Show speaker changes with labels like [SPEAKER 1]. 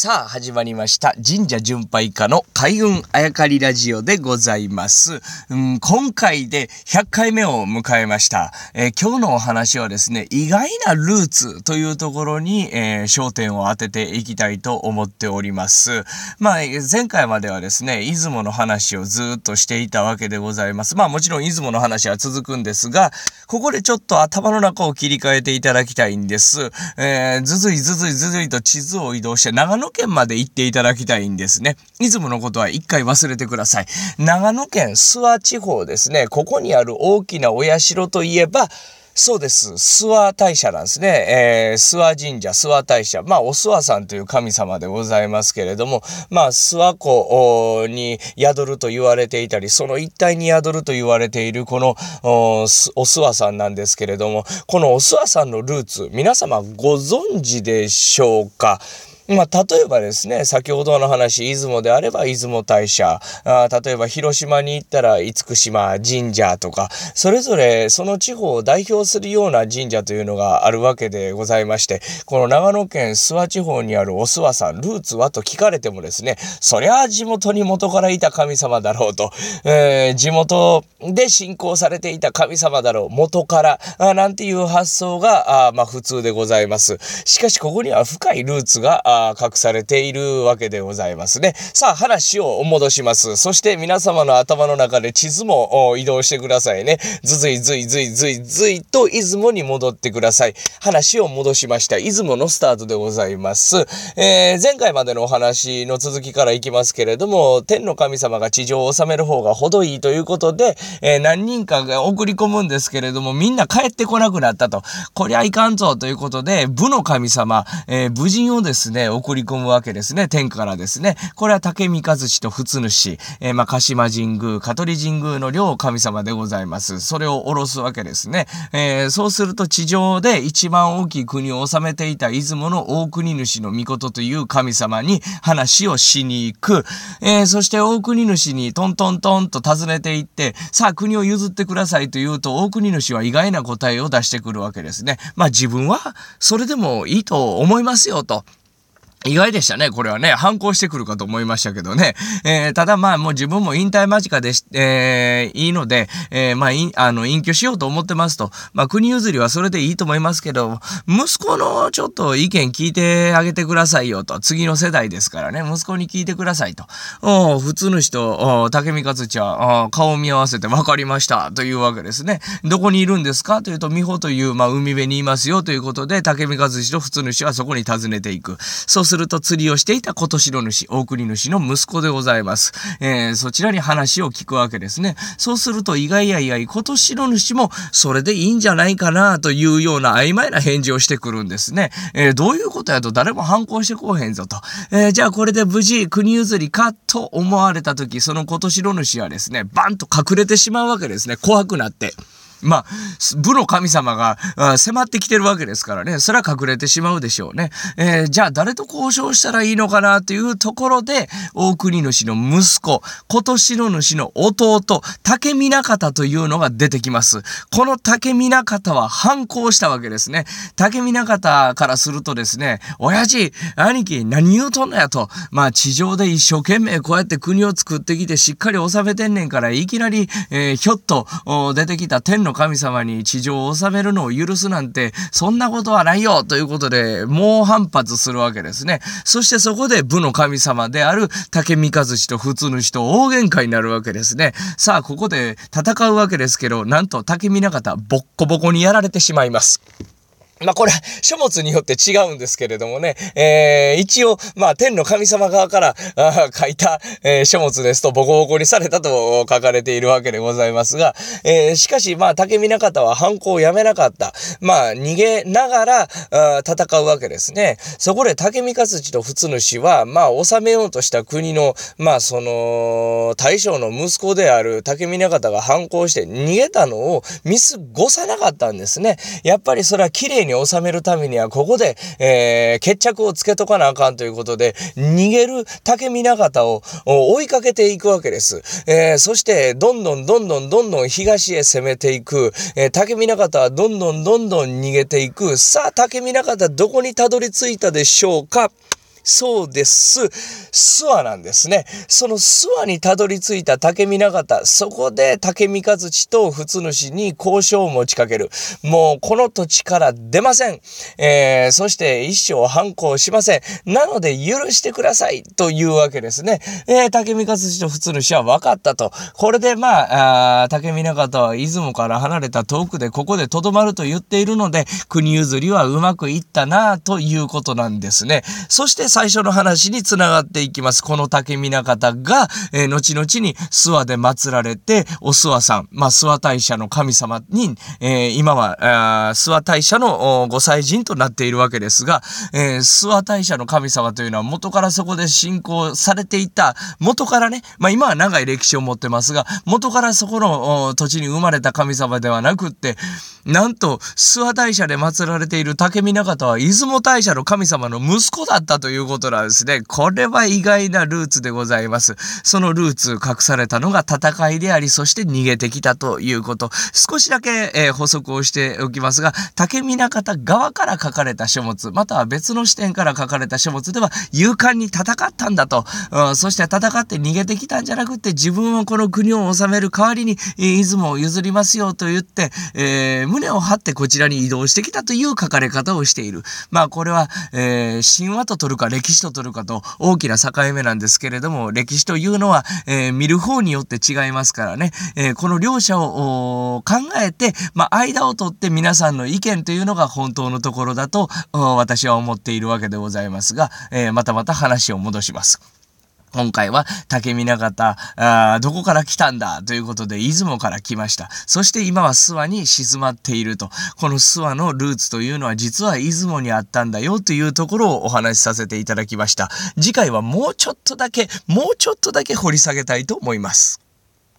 [SPEAKER 1] さあ、始まりました。神社巡拝家の開運あやかりラジオでございます。うん、今回で100回目を迎えました、えー、今日のお話はですね、意外なルーツというところに、えー、焦点を当てていきたいと思っております。まあ、前回まではですね、出雲の話をずっとしていたわけでございます。まあもちろん出雲の話は続くんですが、ここでちょっと頭の中を切り替えていただきたいんです。えー、ずずいずずいずずいと地図を移動して長野県まで行っていただきたいんですね。出雲のことは一回忘れてください。長野県諏訪地方ですね。ここにある大きなお社といえば、そうです。諏訪大社なんですね。えー、諏訪神社、諏訪大社。まあ、お諏訪さんという神様でございますけれども、まあ、諏訪湖に宿ると言われていたり、その一帯に宿ると言われているこのお諏訪さんなんですけれども、このお諏訪さんのルーツ、皆様ご存知でしょうか？まあ、例えばですね、先ほどの話、出雲であれば出雲大社、あ例えば広島に行ったら厳島神社とか、それぞれその地方を代表するような神社というのがあるわけでございまして、この長野県諏訪地方にあるお諏訪さん、ルーツはと聞かれてもですね、そりゃあ地元に元からいた神様だろうと、えー、地元で信仰されていた神様だろう、元から、あなんていう発想が、あまあ普通でございます。しかしここには深いルーツが、隠されているわけでございますね。さあ、話を戻します。そして皆様の頭の中で地図も移動してくださいね。ずずいずいずいずいずいと出雲に戻ってください。話を戻しました。出雲のスタートでございます。えー、前回までのお話の続きからいきますけれども、天の神様が地上を治める方が程いいということで、えー、何人かが送り込むんですけれども、みんな帰ってこなくなったと。こりゃいかんぞということで、武の神様、えー、武人をですね、送り込むわけですね。天からですね。これは竹三和氏と仏主、えー、まあ、鹿島神宮、香取神宮の両神様でございます。それを下ろすわけですね。えー、そうすると地上で一番大きい国を治めていた出雲の大国主の御事という神様に話をしに行く。えー、そして大国主にトントントンと尋ねていって、さあ国を譲ってくださいと言うと、大国主は意外な答えを出してくるわけですね。まあ自分はそれでもいいと思いますよと。意外でしたね。これはね、反抗してくるかと思いましたけどね。えー、ただまあもう自分も引退間近でし、えー、いいので、えー、まあ、あの、隠居しようと思ってますと。まあ、国譲りはそれでいいと思いますけど、息子のちょっと意見聞いてあげてくださいよと。次の世代ですからね、息子に聞いてくださいと。お普通の人、お竹見勝ちは顔を見合わせて分かりましたというわけですね。どこにいるんですか？というと、美穂という、まあ、海辺にいますよということで、竹見勝ちと普通の人はそこに訪ねていく。そうすると釣りをしていた今年の主、大国主の息子でございます。えー、そちらに話を聞くわけですね。そうすると意外や意外、今年の主もそれでいいんじゃないかなというような曖昧な返事をしてくるんですね。えー、どういうことやと誰も反抗してこうへんぞと。えー、じゃあこれで無事国譲りかと思われた時、その今年の主はですね、バンと隠れてしまうわけですね。怖くなって。まあ、部の神様が迫ってきてるわけですからね、それは隠れてしまうでしょうね。えー、じゃあ誰と交渉したらいいのかなというところで、大国主の息子、今年の主の弟、竹南方というのが出てきます。この竹南方は反抗したわけですね。竹南方からするとですね、親父、兄貴、何言うとんのやと。まあ、地上で一生懸命こうやって国を作ってきてしっかり収めてんねんから、いきなり、えー、ひょっと出てきた天のの神様に地上を治めるのを許すなんて、そんなことはないよということで、猛反発するわけですね。そしてそこで武の神様である竹三和氏と普通の人大喧嘩になるわけですね。さあ、ここで戦うわけですけど、なんと竹見方ボッコボコにやられてしまいます。まあこれ、書物によって違うんですけれどもね、えー、一応、まあ天の神様側から書いた、えー、書物ですとボコボコにされたと書かれているわけでございますが、えー、しかしまあ竹見方は犯行をやめなかった。まあ逃げながら戦うわけですね。そこで竹見勝ちと仏主は、まあ治めようとした国の、まあその、大将の息子である竹見方が反抗して逃げたのを見過ごさなかったんですね。やっぱりそれは綺麗に収めるためには、ここで、えー、決着をつけとかなあかんということで、逃げる竹見方を追いかけていくわけです。えー、そして、どんどんどんどんどんどん東へ攻めていく。えー、竹見方はどんどんどんどん逃げていく。さあ、竹見方どこにたどり着いたでしょうか？そうです。諏訪なんですね。その諏訪にたどり着いた竹見長方、そこで竹見和地と普通主に交渉を持ちかける。もうこの土地から出ません。えー、そして一生反抗しません。なので許してくださいというわけですね。えー、竹見和地と普通主は分かったと。これでまあ、あ竹見長方は出雲から離れた遠くでここで留まると言っているので、国譲りはうまくいったなということなんですね。そして最初の話につながっていきます。この竹見方が、えー、後々に諏訪で祀られて、お諏訪さん、まあ、諏訪大社の神様に、えー、今は、諏訪大社のご祭神となっているわけですが、えー、諏訪大社の神様というのは元からそこで信仰されていた、元からね、まあ、今は長い歴史を持ってますが、元からそこの土地に生まれた神様ではなくって、なんと、諏訪大社で祀られている竹見方は出雲大社の神様の息子だったということなんですね。これは意外なルーツでございます。そのルーツ隠されたのが戦いであり、そして逃げてきたということ。少しだけ、えー、補足をしておきますが、竹見方側から書かれた書物、または別の視点から書かれた書物では、勇敢に戦ったんだと。うん、そして戦って逃げてきたんじゃなくて、自分はこの国を治める代わりに、えー、出雲を譲りますよと言って、えー、胸を張ってこちらに移動してきたという書かれ方をしている。まあこれは、え、神話と取るか歴史と取るかと大きな境目なんですけれども、歴史というのは、えー、見る方によって違いますからね、えー、この両者を考えて、まあ間を取って皆さんの意見というのが本当のところだと私は思っているわけでございますが、えー、またまた話を戻します。今回は竹見方、あどこから来たんだ？ということで、出雲から来ました。そして今は諏訪に静まっていると。この諏訪のルーツというのは実は出雲にあったんだよというところをお話しさせていただきました。次回はもうちょっとだけ、もうちょっとだけ掘り下げたいと思います。